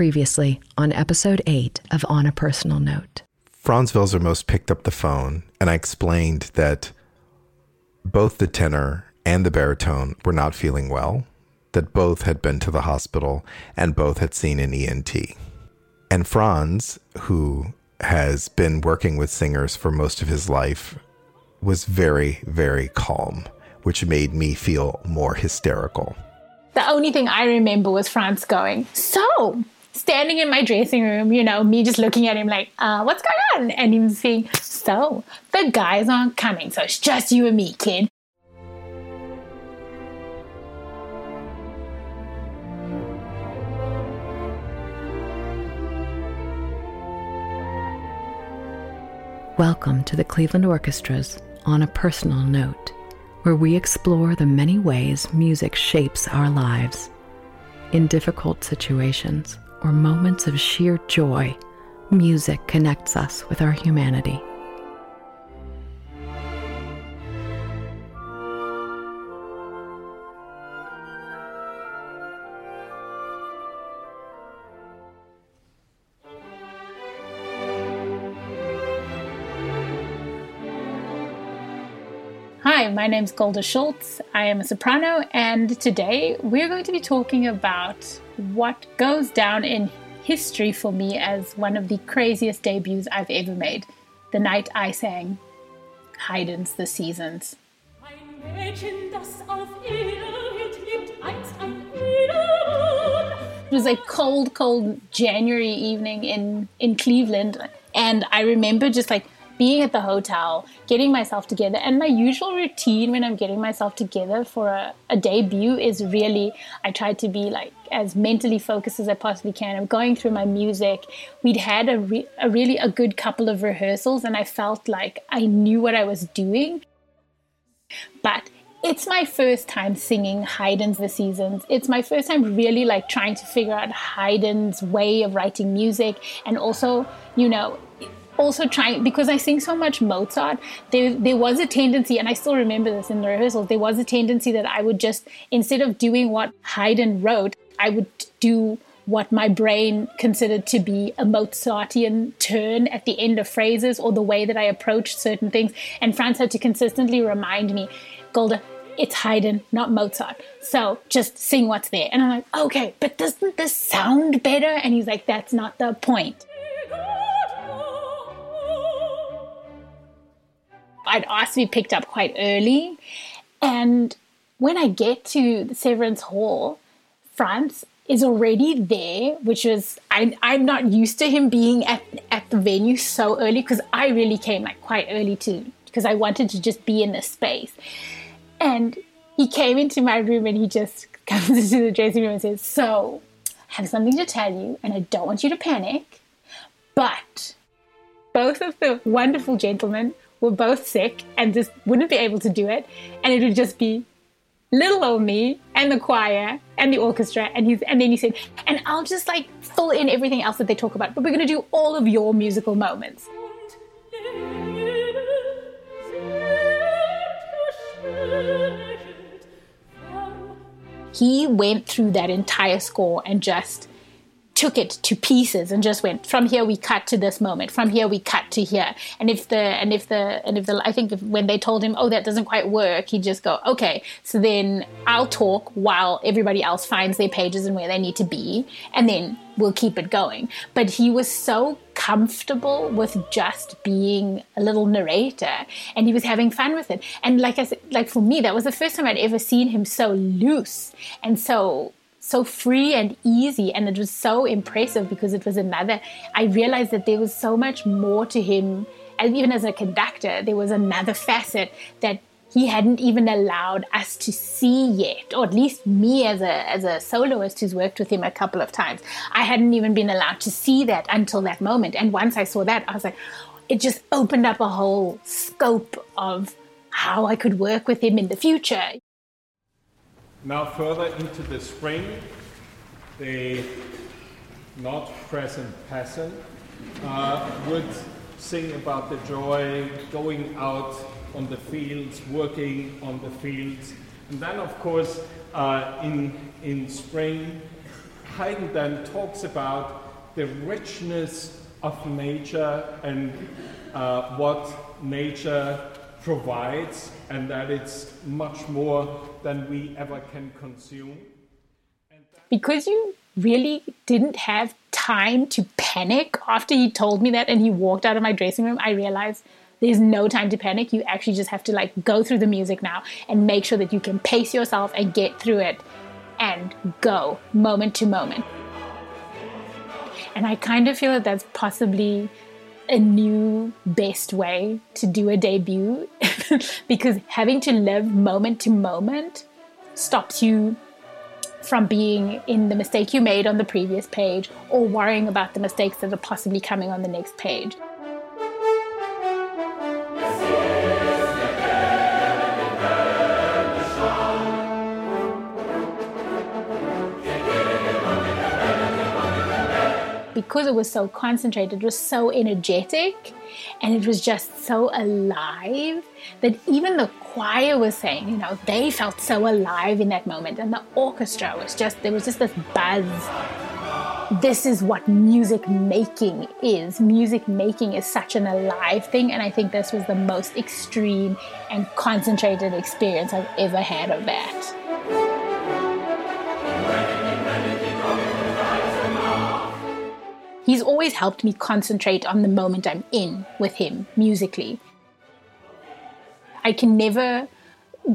Previously on episode 8 of On a Personal Note. Franz Welser-Möst picked up the phone and I explained that both the tenor and the baritone were not feeling well, that both had been to the hospital and both had seen an ENT. And Franz, who has been working with singers for most of his life, was very, very calm, which made me feel more hysterical. The only thing I remember was Franz going, So, standing in my dressing room, you know, me just looking at him like, uh, what's going on? And him saying, So, the guys aren't coming, so it's just you and me, kid. Welcome to the Cleveland Orchestra's On a Personal Note, where we explore the many ways music shapes our lives. In difficult situations or moments of sheer joy, music connects us with our humanity. My name's Golda Schultz. I am a soprano, and today we're going to be talking about what goes down in history for me as one of the craziest debuts I've ever made the night I sang Haydn's The Seasons. It was a cold, cold January evening in, in Cleveland, and I remember just like being at the hotel, getting myself together. And my usual routine when I'm getting myself together for a, a debut is really I try to be like as mentally focused as I possibly can. I'm going through my music. We'd had a, re- a really a good couple of rehearsals, and I felt like I knew what I was doing. But it's my first time singing Haydn's The Seasons. It's my first time really like trying to figure out Haydn's way of writing music and also, you know, also trying because I sing so much Mozart, there there was a tendency, and I still remember this in the rehearsals, there was a tendency that I would just instead of doing what Haydn wrote, I would do what my brain considered to be a Mozartian turn at the end of phrases or the way that I approached certain things. And Franz had to consistently remind me, Golda, it's Haydn, not Mozart. So just sing what's there. And I'm like, okay, but doesn't this sound better? And he's like, that's not the point. I'd asked to be picked up quite early. And when I get to the Severance Hall, Franz is already there, which was I, I'm not used to him being at at the venue so early because I really came like quite early too because I wanted to just be in the space. And he came into my room and he just comes into the dressing room and says, "So, I have something to tell you, and I don't want you to panic, but." Both of the wonderful gentlemen were both sick and just wouldn't be able to do it. And it would just be little old me and the choir and the orchestra. And he's and then he said, and I'll just like fill in everything else that they talk about, but we're gonna do all of your musical moments. He went through that entire score and just took it to pieces and just went from here we cut to this moment. From here we cut to here. And if the and if the and if the i think if, when they told him oh that doesn't quite work he'd just go okay. So then i'll talk while everybody else finds their pages and where they need to be and then we'll keep it going. But he was so comfortable with just being a little narrator and he was having fun with it. And like i said like for me that was the first time i'd ever seen him so loose and so so free and easy and it was so impressive because it was another i realized that there was so much more to him and even as a conductor there was another facet that he hadn't even allowed us to see yet or at least me as a as a soloist who's worked with him a couple of times. I hadn't even been allowed to see that until that moment and once i saw that i was like it just opened up a whole scope of how i could work with him in the future Now, further into the spring, the not present peasant uh, would sing about the joy going out on the fields, working on the fields. And then, of course, uh, in, in spring, Haydn then talks about the richness of nature and uh, what nature provides, and that it's much more than we ever can consume. Because you really didn't have time to panic after he told me that and he walked out of my dressing room, I realized there's no time to panic. You actually just have to like go through the music now and make sure that you can pace yourself and get through it and go moment to moment. And I kind of feel that that's possibly a new best way to do a debut because having to live moment to moment stops you from being in the mistake you made on the previous page or worrying about the mistakes that are possibly coming on the next page. Because it was so concentrated, it was so energetic, and it was just so alive that even the choir was saying, you know, they felt so alive in that moment, and the orchestra was just, there was just this buzz. This is what music making is. Music making is such an alive thing, and I think this was the most extreme and concentrated experience I've ever had of that. He's always helped me concentrate on the moment I'm in with him musically. I can never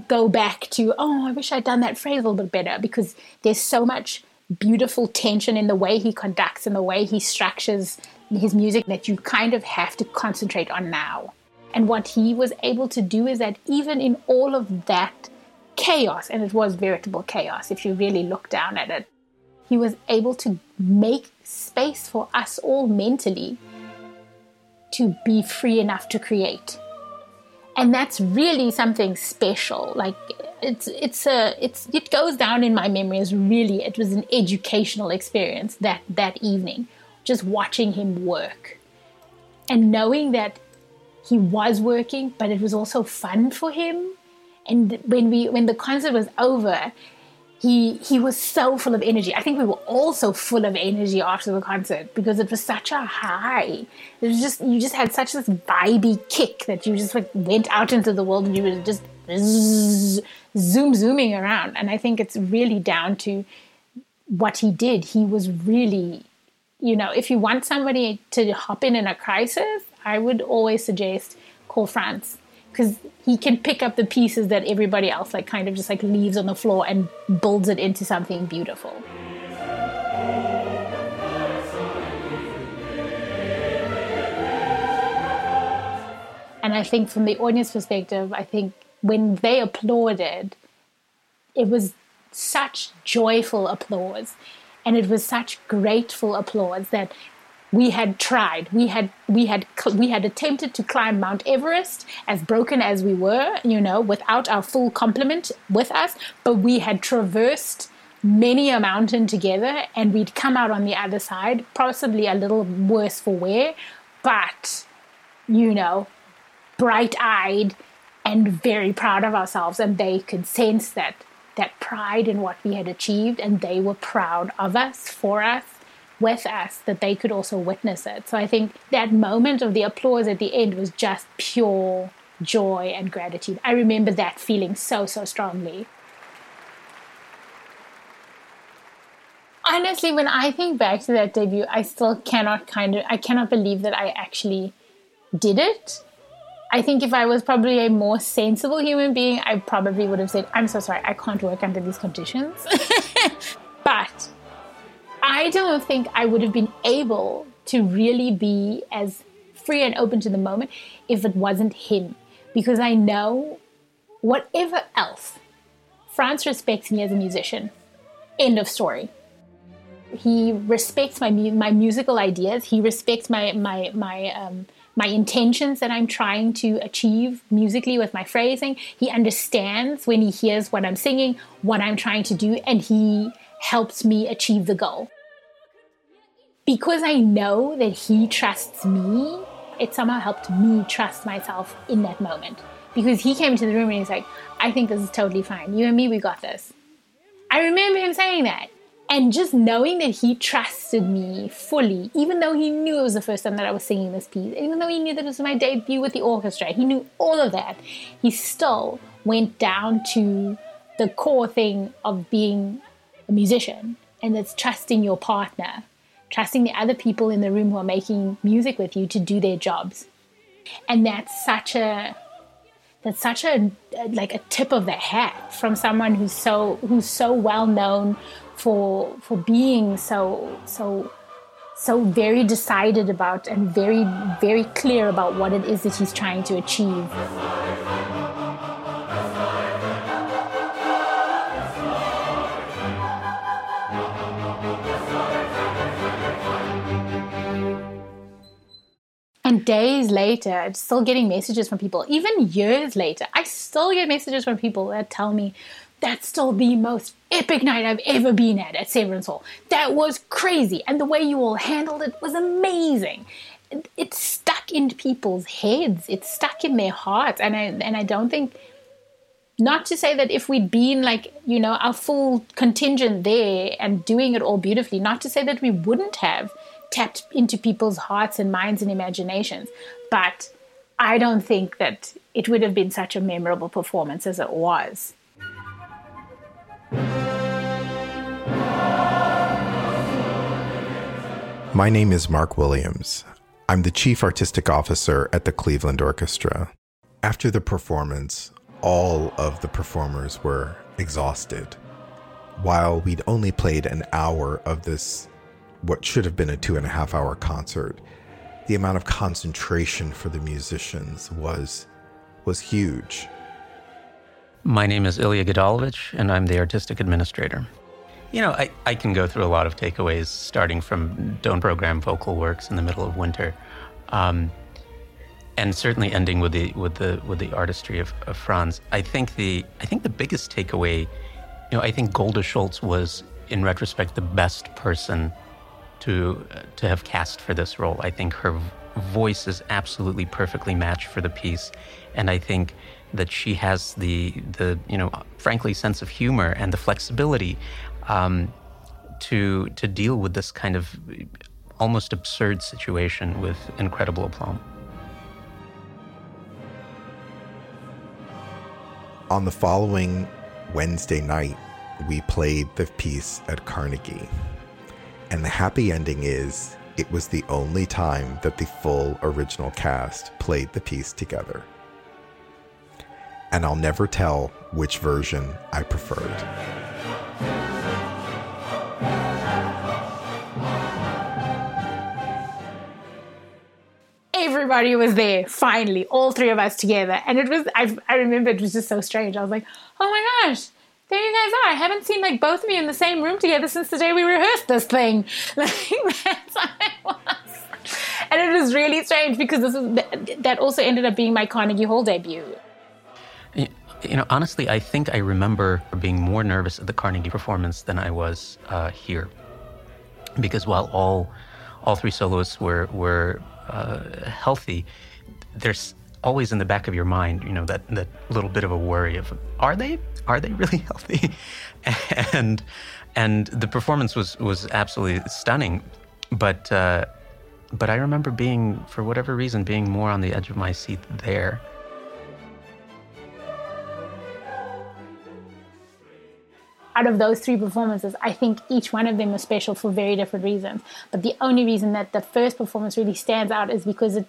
go back to, oh, I wish I'd done that phrase a little bit better because there's so much beautiful tension in the way he conducts and the way he structures his music that you kind of have to concentrate on now. And what he was able to do is that even in all of that chaos, and it was veritable chaos if you really look down at it, he was able to make space for us all mentally to be free enough to create. And that's really something special. Like it's it's a it's it goes down in my memory as really it was an educational experience that that evening just watching him work. And knowing that he was working but it was also fun for him. And when we when the concert was over he he was so full of energy. I think we were all so full of energy after the concert because it was such a high. It was just you just had such this vibey kick that you just like went out into the world and you were just zoom zooming around. And I think it's really down to what he did. He was really, you know, if you want somebody to hop in in a crisis, I would always suggest call Franz because he can pick up the pieces that everybody else like kind of just like leaves on the floor and builds it into something beautiful. And I think from the audience perspective, I think when they applauded, it was such joyful applause and it was such grateful applause that we had tried. We had we had we had attempted to climb mount everest as broken as we were you know without our full complement with us but we had traversed many a mountain together and we'd come out on the other side possibly a little worse for wear but you know bright-eyed and very proud of ourselves and they could sense that that pride in what we had achieved and they were proud of us for us with us that they could also witness it. So I think that moment of the applause at the end was just pure joy and gratitude. I remember that feeling so, so strongly. Honestly, when I think back to that debut, I still cannot kind of, I cannot believe that I actually did it. I think if I was probably a more sensible human being, I probably would have said, I'm so sorry, I can't work under these conditions. but I don't think I would have been able to really be as free and open to the moment if it wasn't him. Because I know whatever else, Franz respects me as a musician. End of story. He respects my my musical ideas. He respects my my my um, my intentions that I'm trying to achieve musically with my phrasing. He understands when he hears what I'm singing, what I'm trying to do, and he helps me achieve the goal because I know that he trusts me, it somehow helped me trust myself in that moment. Because he came into the room and he's like, I think this is totally fine. You and me, we got this. I remember him saying that. And just knowing that he trusted me fully, even though he knew it was the first time that I was singing this piece, even though he knew that it was my debut with the orchestra, he knew all of that, he still went down to the core thing of being a musician, and that's trusting your partner, trusting the other people in the room who are making music with you to do their jobs. And that's such a that's such a like a tip of the hat from someone who's so who's so well known for for being so so so very decided about and very very clear about what it is that he's trying to achieve. And days later, I'm still getting messages from people. Even years later, I still get messages from people that tell me that's still the most epic night I've ever been at at Severance Hall. That was crazy. And the way you all handled it was amazing. It's stuck in people's heads. It's stuck in their hearts. And I and I don't think not to say that if we'd been like, you know, our full contingent there and doing it all beautifully, not to say that we wouldn't have tapped into people's hearts and minds and imaginations. But I don't think that it would have been such a memorable performance as it was. My name is Mark Williams. I'm the Chief Artistic Officer at the Cleveland Orchestra. After the performance, all of the performers were exhausted. While we'd only played an hour of this what should have been a two and a half hour concert, the amount of concentration for the musicians was was huge. My name is Ilya Gadalovich, and I'm the artistic administrator. You know, I, I can go through a lot of takeaways, starting from don't program vocal works in the middle of winter, um, and certainly ending with the with the with the artistry of, of Franz. I think the I think the biggest takeaway, you know, I think Golda Schultz was, in retrospect, the best person to to have cast for this role. I think her voice is absolutely perfectly matched for the piece, and I think that she has the the you know frankly sense of humor and the flexibility um, to to deal with this kind of almost absurd situation with incredible aplomb. On the following Wednesday night, we played the piece at Carnegie. And the happy ending is it was the only time that the full original cast played the piece together. And I'll never tell which version I preferred. Everybody was there, finally, all three of us together. And it was, I, I remember it was just so strange. I was like, oh my gosh, there you guys are. I haven't seen like both of you in the same room together since the day we rehearsed this thing. Like that's how it was. And it was really strange because this is that also ended up being my Carnegie Hall debut. You know, honestly, I think I remember being more nervous at the Carnegie performance than I was uh, here, because while all all three soloists were were uh, healthy, there's always in the back of your mind, you know, that that little bit of a worry of are they are they really healthy? and and the performance was was absolutely stunning, but uh, but I remember being for whatever reason being more on the edge of my seat there. out of those three performances, I think each one of them was special for very different reasons. But the only reason that the first performance really stands out is because it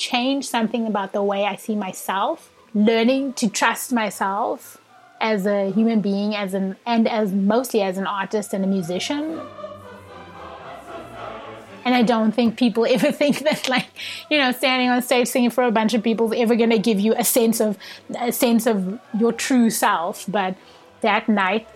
it changed something about the way I see myself. Learning to trust myself as a human being, as an and as mostly as an artist and a musician. And I don't think people ever think that, like, you know, standing on stage singing for a bunch of people is ever going to give you a sense of a sense of your true self. But that night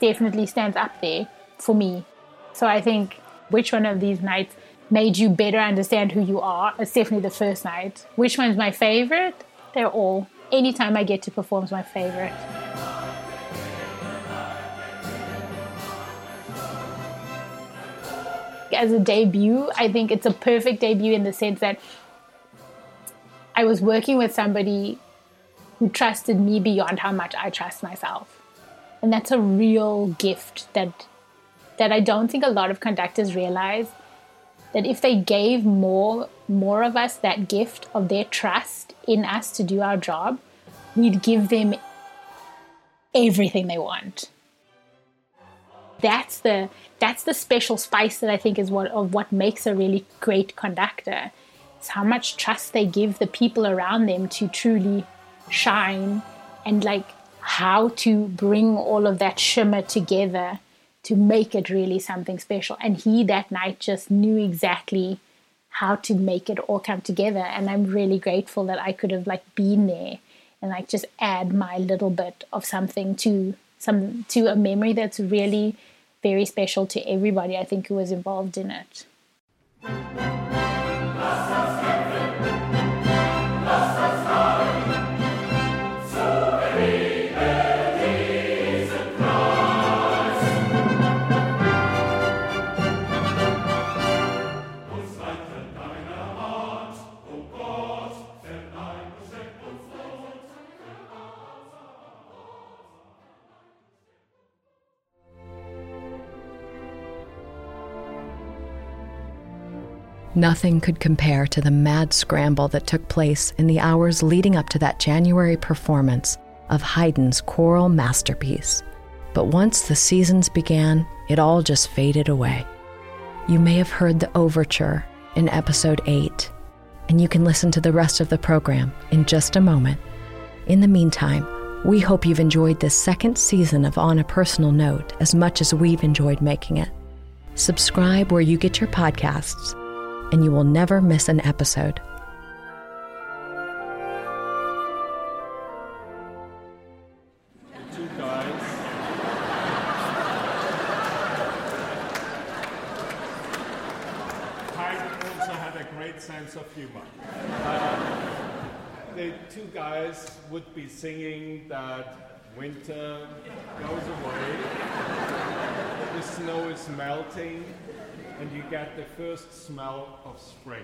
definitely stands up there for me. So I think which one of these nights made you better understand who you are? It's definitely the first night. Which one's my favorite? They're all. Anytime I get to perform is my favorite. as a debut, I think it's a perfect debut in the sense that I was working with somebody who trusted me beyond how much I trust myself. And that's a real gift that that I don't think a lot of conductors realize that if they gave more more of us that gift of their trust in us to do our job, we'd give them everything they want. That's the that's the special spice that I think is what of what makes a really great conductor. It's how much trust they give the people around them to truly shine and like how to bring all of that shimmer together to make it really something special. And he that night just knew exactly how to make it all come together. And I'm really grateful that I could have like been there and like just add my little bit of something to some to a memory that's really very special to everybody I think who was involved in it. Nothing could compare to the mad scramble that took place in the hours leading up to that January performance of Haydn's choral masterpiece. But once the seasons began, it all just faded away. You may have heard the overture in episode 8, and you can listen to the rest of the program in just a moment. In the meantime, we hope you've enjoyed this second season of On a Personal Note as much as we've enjoyed making it. Subscribe where you get your podcasts and you will never miss an episode. two guys. Also had a great sense of humor. Uh, the two guys would be singing that winter goes away, the snow is melting, and you get the first smell of spring.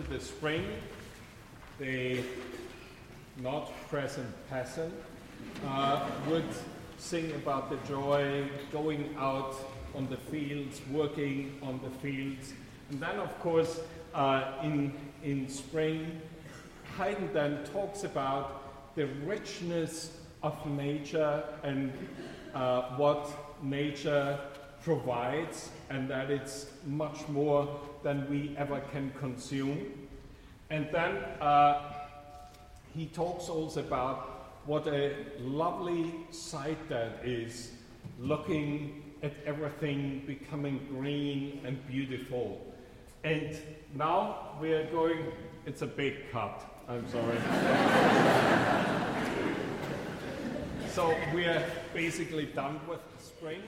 Into the spring, the not present peasant uh, would sing about the joy going out on the fields, working on the fields. And then, of course, uh, in, in spring, Haydn then talks about the richness of nature and uh, what nature provides, and that it's much more than we ever can consume. And then uh, he talks also about what a lovely sight that is, looking at everything becoming green and beautiful. And now we are going, it's a big cut, I'm sorry. so we are basically done with spring.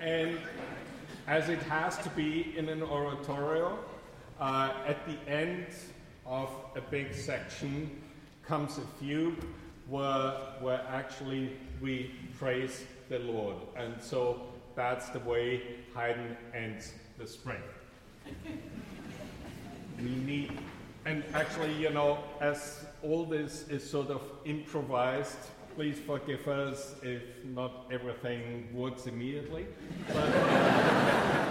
And as it has to be in an oratorio, uh, at the end of a big section comes a fugue where, where actually we praise the Lord. And so that's the way Haydn ends the spring. we need, and actually, you know, as all this is sort of improvised, please forgive us if not everything works immediately. But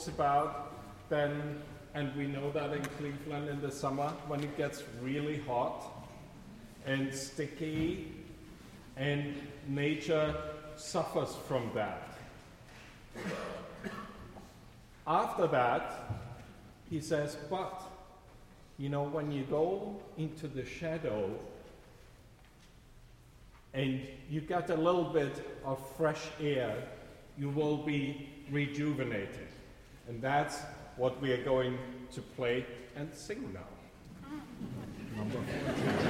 talks about then and we know that in Cleveland in the summer when it gets really hot and sticky, and nature suffers from that. After that, he says, but you know, when you go into the shadow and you get a little bit of fresh air, you will be rejuvenated. And that's what we are going to play and sing now.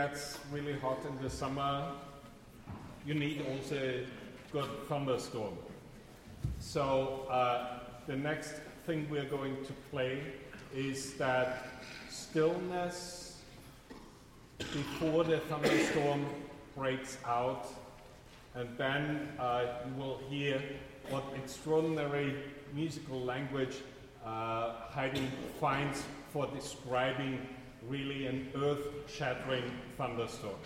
gets really hot in the summer, you need also good thunderstorm. So uh, the next thing we're going to play is that stillness before the thunderstorm breaks out, and then uh, you will hear what extraordinary musical language uh, Haydn finds for describing really an earth shattering thunderstorm.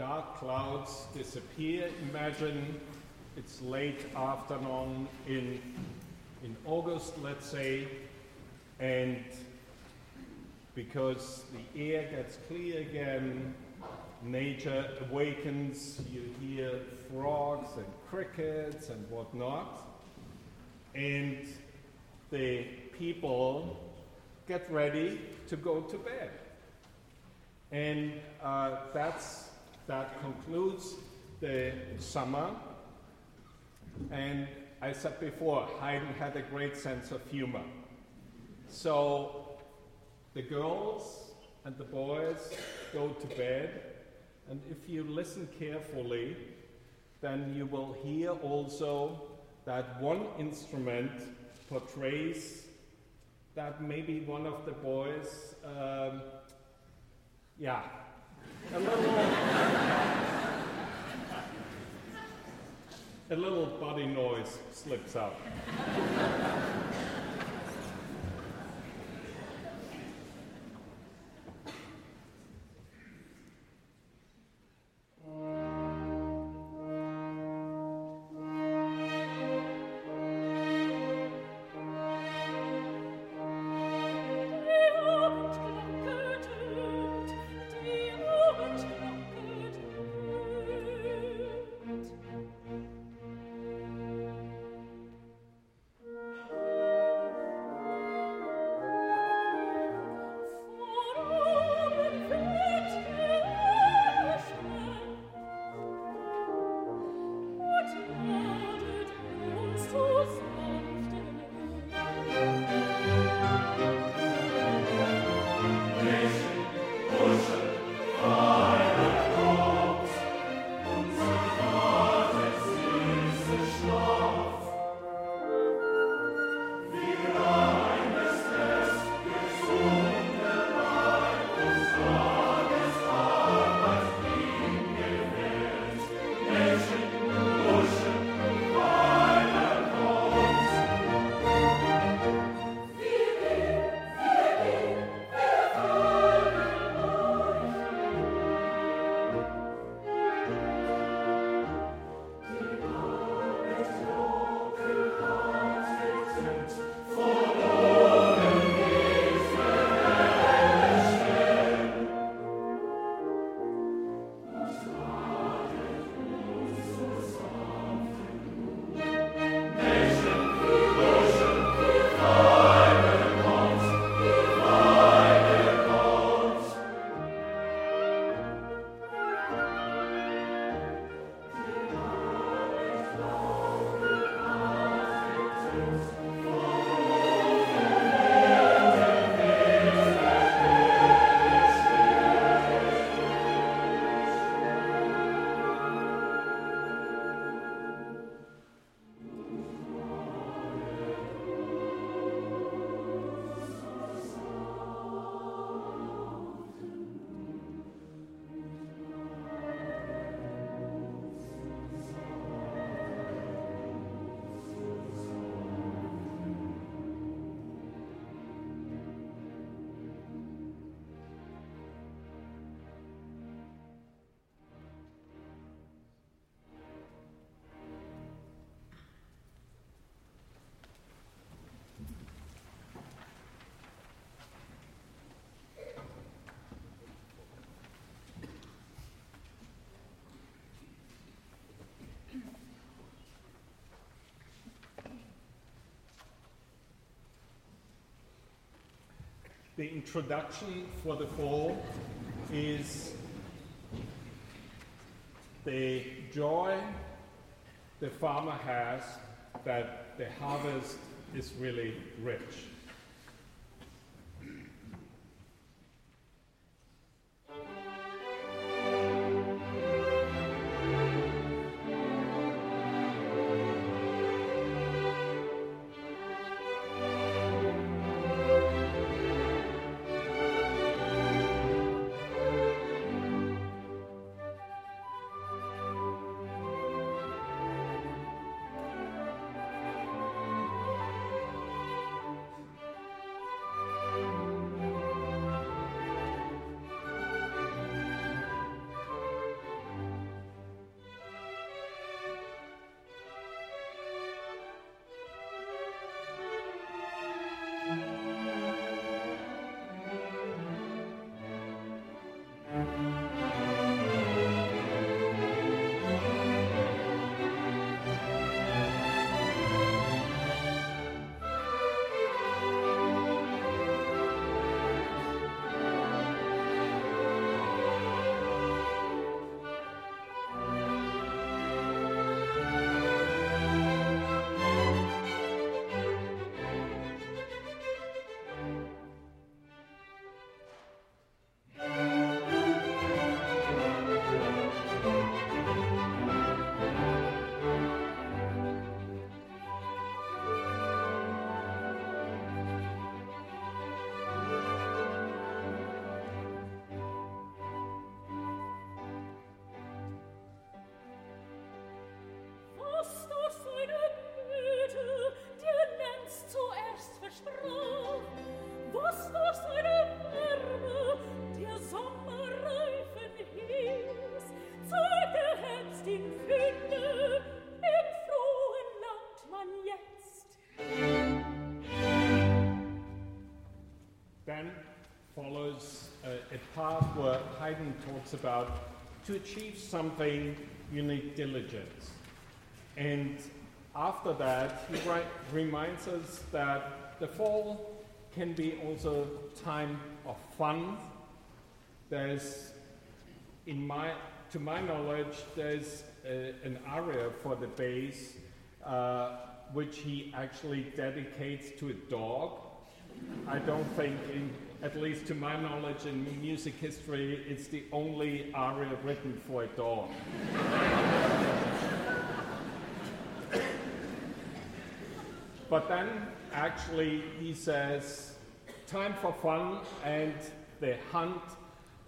Dark clouds disappear. Imagine it's late afternoon in, in August, let's say, and because the air gets clear again, nature awakens, you hear frogs and crickets and whatnot, and the people get ready to go to bed. And uh, that's, that concludes the summer. And I said before, Haydn had a great sense of humor. So the girls and the boys go to bed, and if you listen carefully, then you will hear also that one instrument portrays that maybe one of the boys, um, yeah, a little, a little body noise slips out. The introduction for the fall is the joy the farmer has that the harvest is really rich. Follows a, a path where Haydn talks about to achieve something, you need diligence. And after that, he reminds us that the fall can be also time of fun. There's, in my, to my knowledge, there's a, an aria for the bass uh, which he actually dedicates to a dog. I don't think, in, at least to my knowledge in music history, it's the only aria written for a dog. but then, actually, he says, time for fun, and the hunt,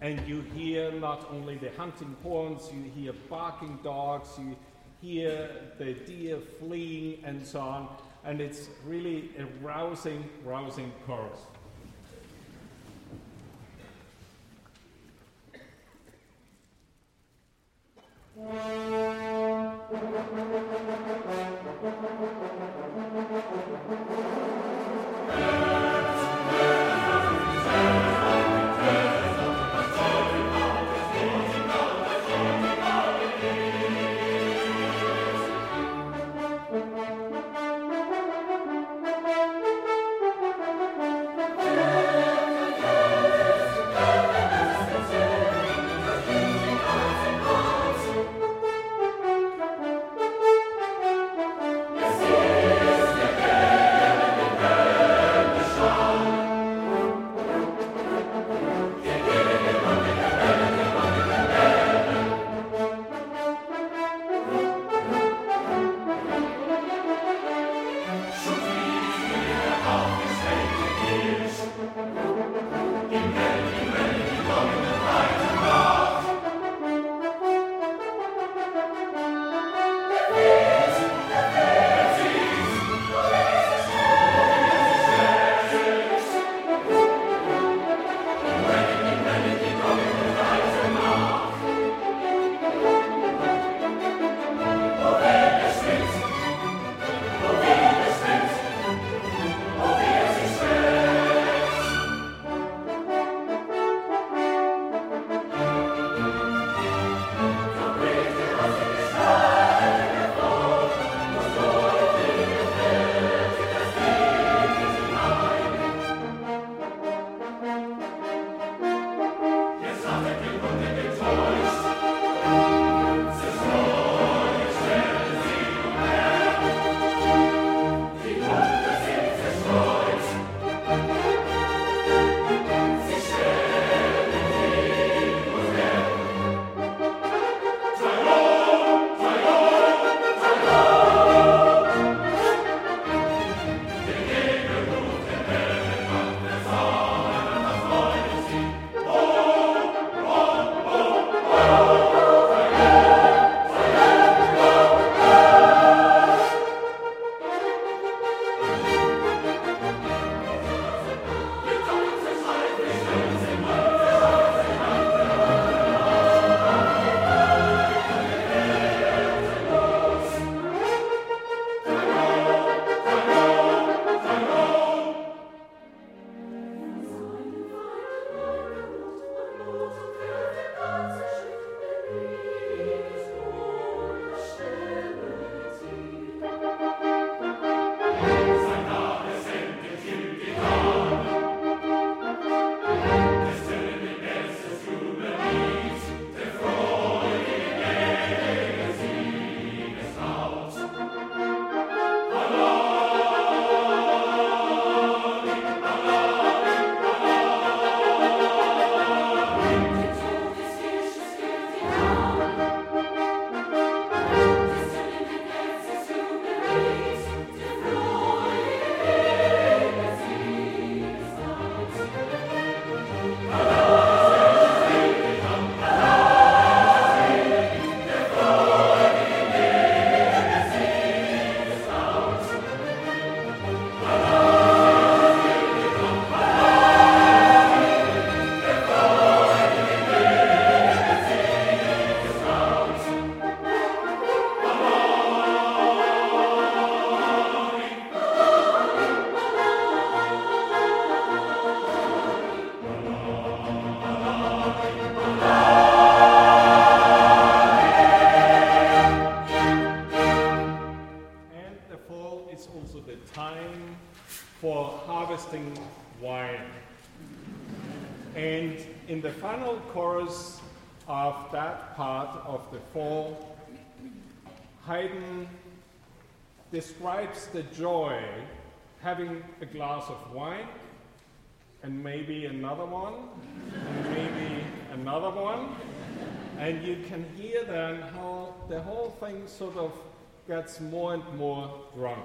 and you hear not only the hunting horns, you hear barking dogs, you hear the deer fleeing, and so on and it's really a rousing, rousing chorus. the joy having a glass of wine and maybe another one and maybe another one and you can hear then how the whole thing sort of gets more and more drunk.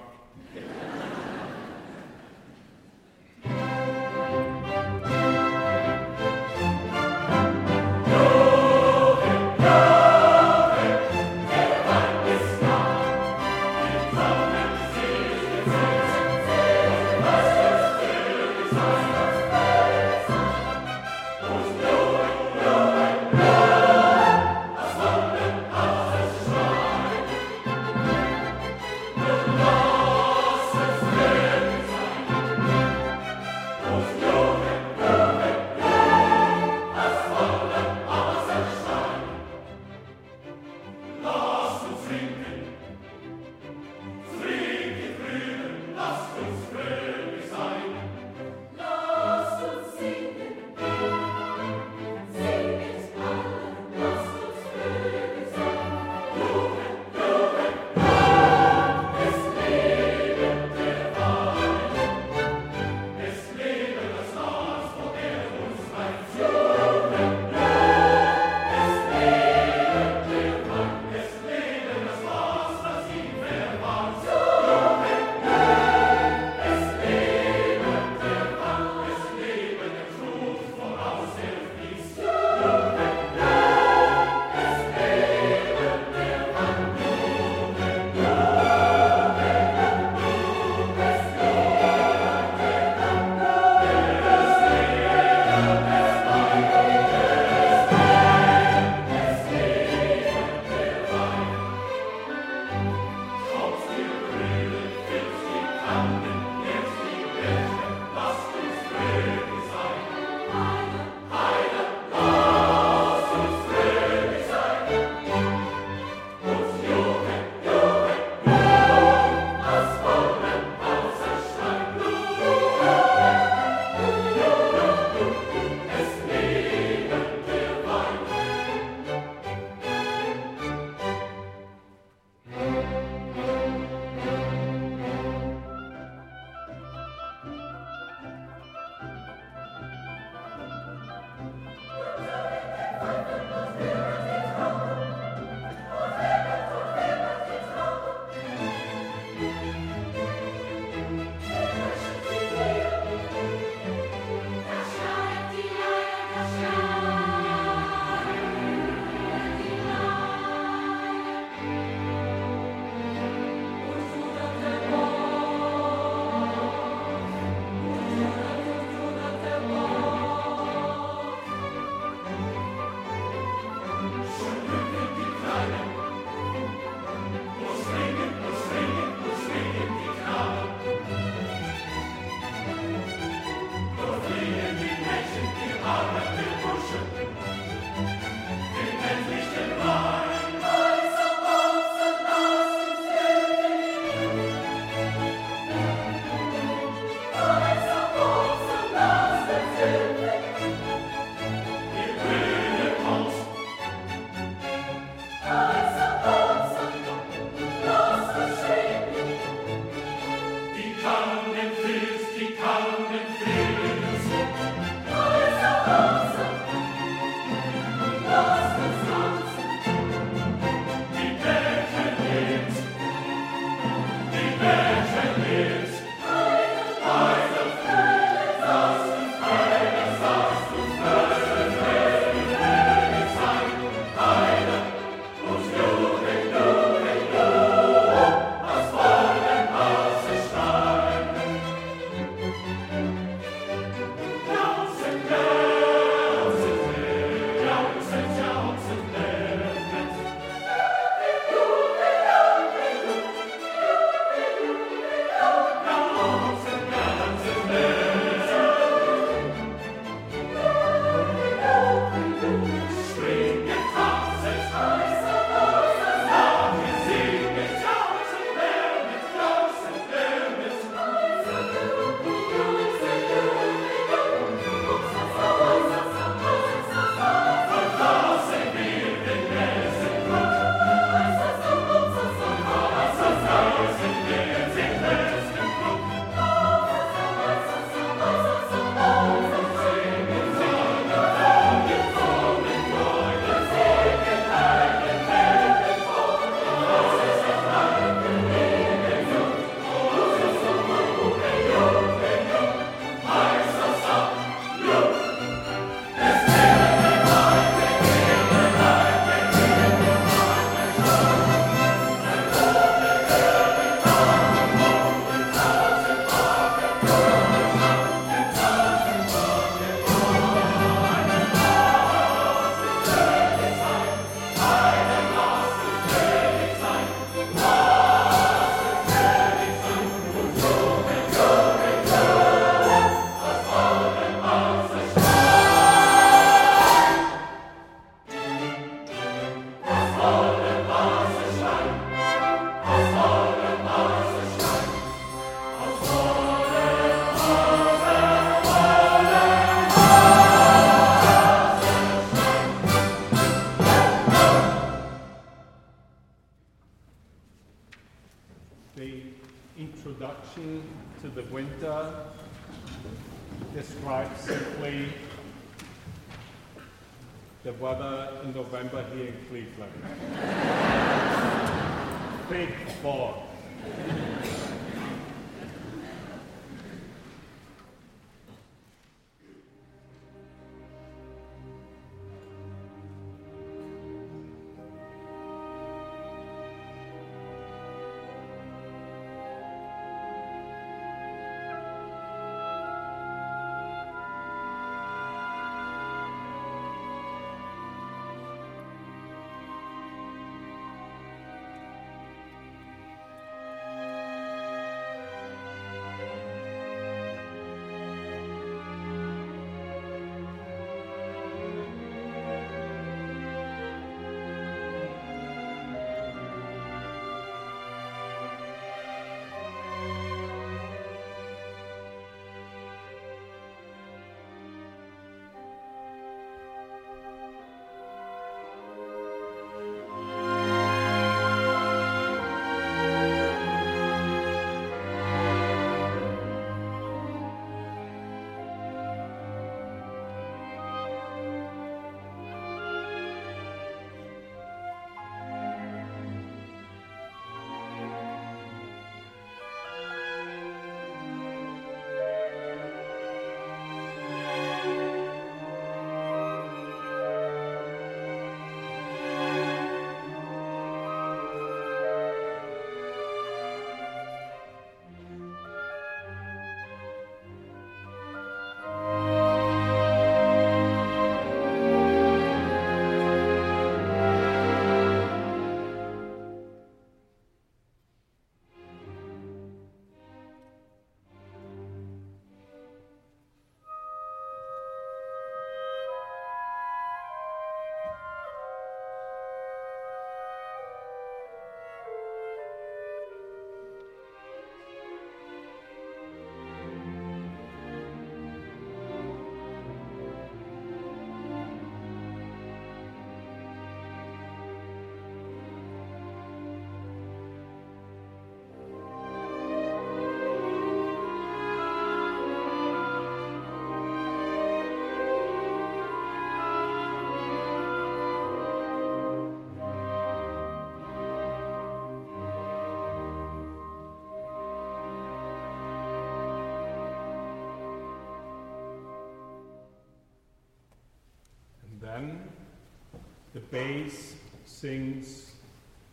The bass sings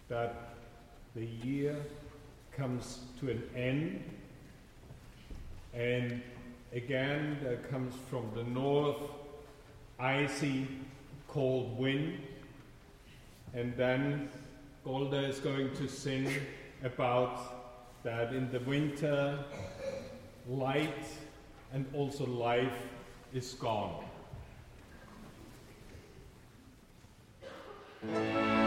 that the year comes to an end, and again there comes from the north icy, cold wind, and then Golda is going to sing about that in the winter light and also life is gone. Música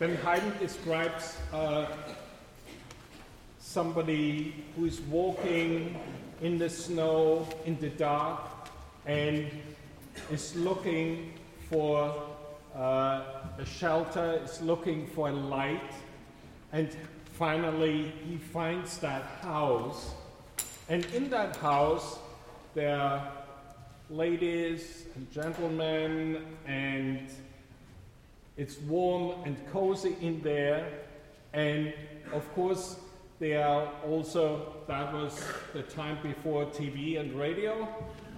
then Haydn describes uh, somebody who is walking in the snow, in the dark, and is looking for uh, a shelter, is looking for a light, and finally he finds that house. And in that house, there are ladies and gentlemen, and it's warm and cozy in there. And of course, they are also, that was the time before TV and radio,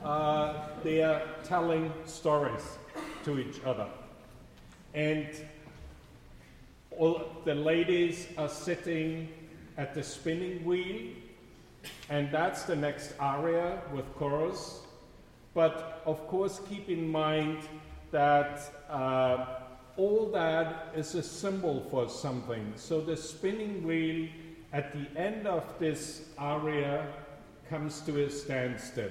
uh, they are telling stories to each other. And all the ladies are sitting at the spinning wheel, and that's the next aria with chorus. But of course, keep in mind that uh, all that is a symbol for something. So the spinning wheel at the end of this aria comes to a standstill.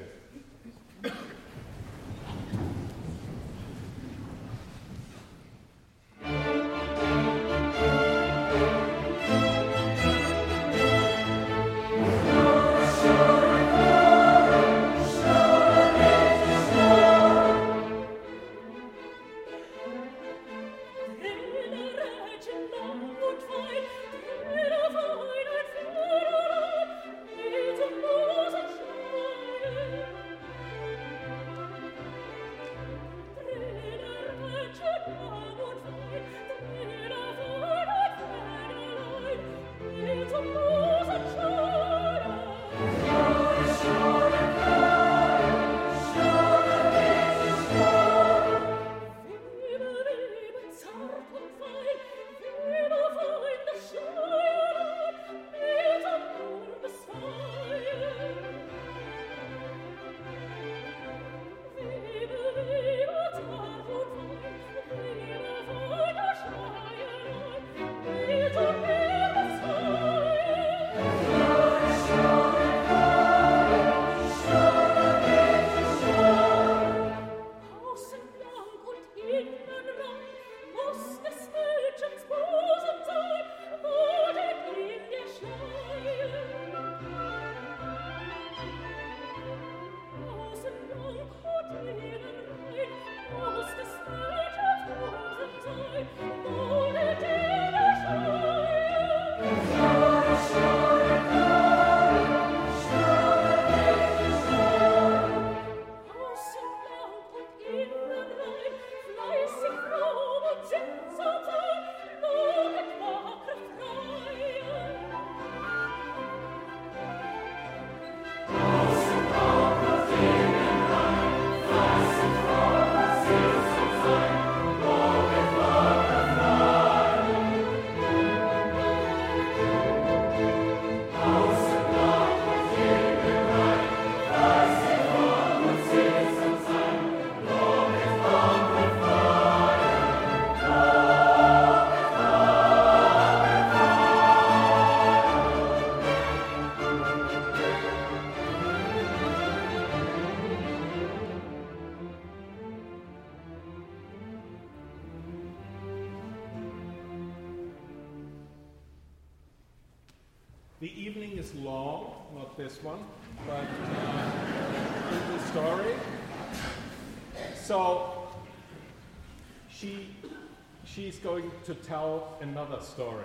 To tell another story.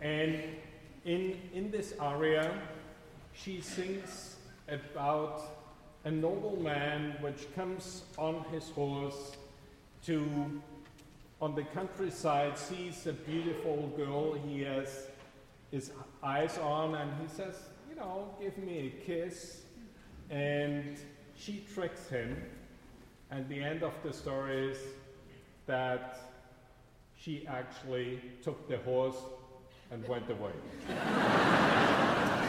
And in, in this aria, she sings about a nobleman which comes on his horse to, on the countryside, sees a beautiful girl he has his eyes on, and he says, You know, give me a kiss. And she tricks him. And the end of the story is that she actually took the horse and went away.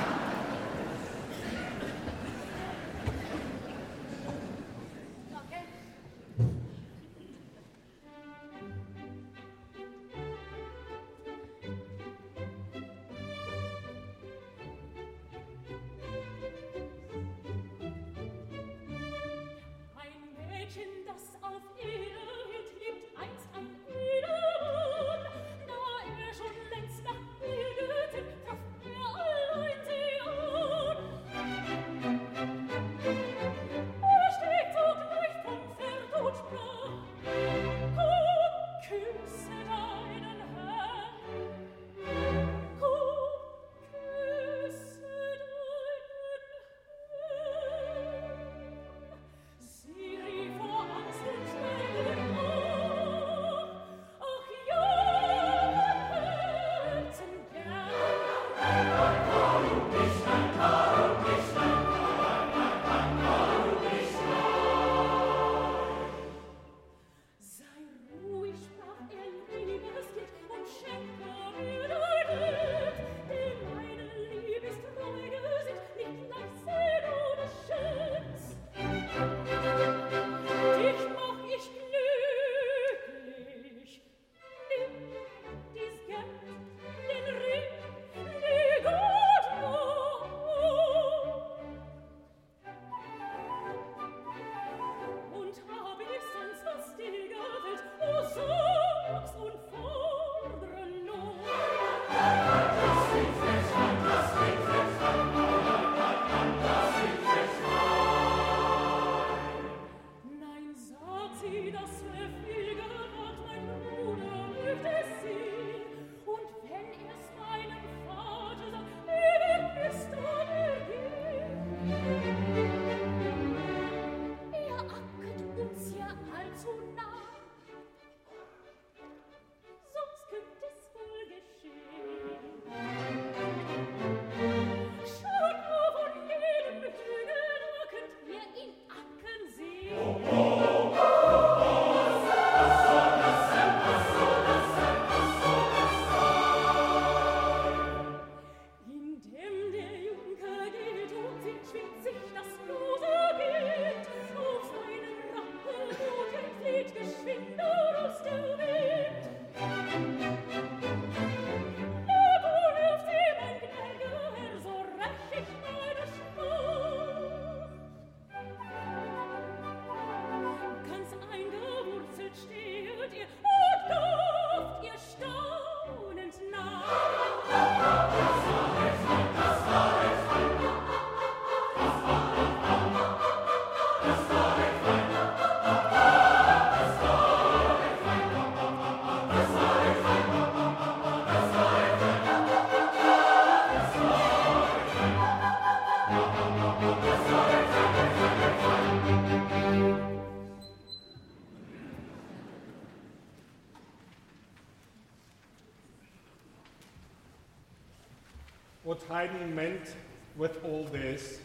meant with all this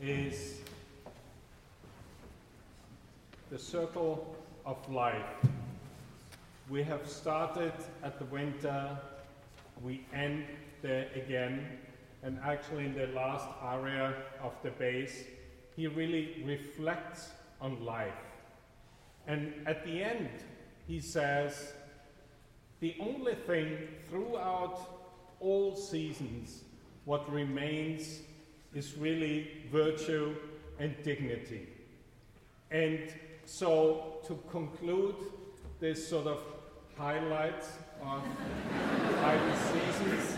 is the circle of life. We have started at the winter, we end there again, and actually in the last aria of the bass, he really reflects on life. And at the end, he says, the only thing throughout all seasons, what remains is really virtue and dignity. And so, to conclude this sort of highlights of five seasons,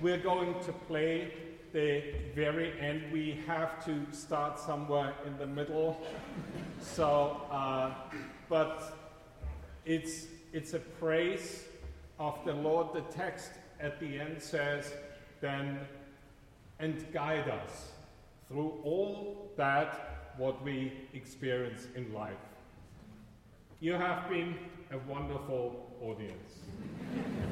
we're going to play the very end. We have to start somewhere in the middle. So, uh, but it's it's a praise of the Lord. The text at the end says, "Then and guide us through all that what we experience in life." You have been a wonderful audience.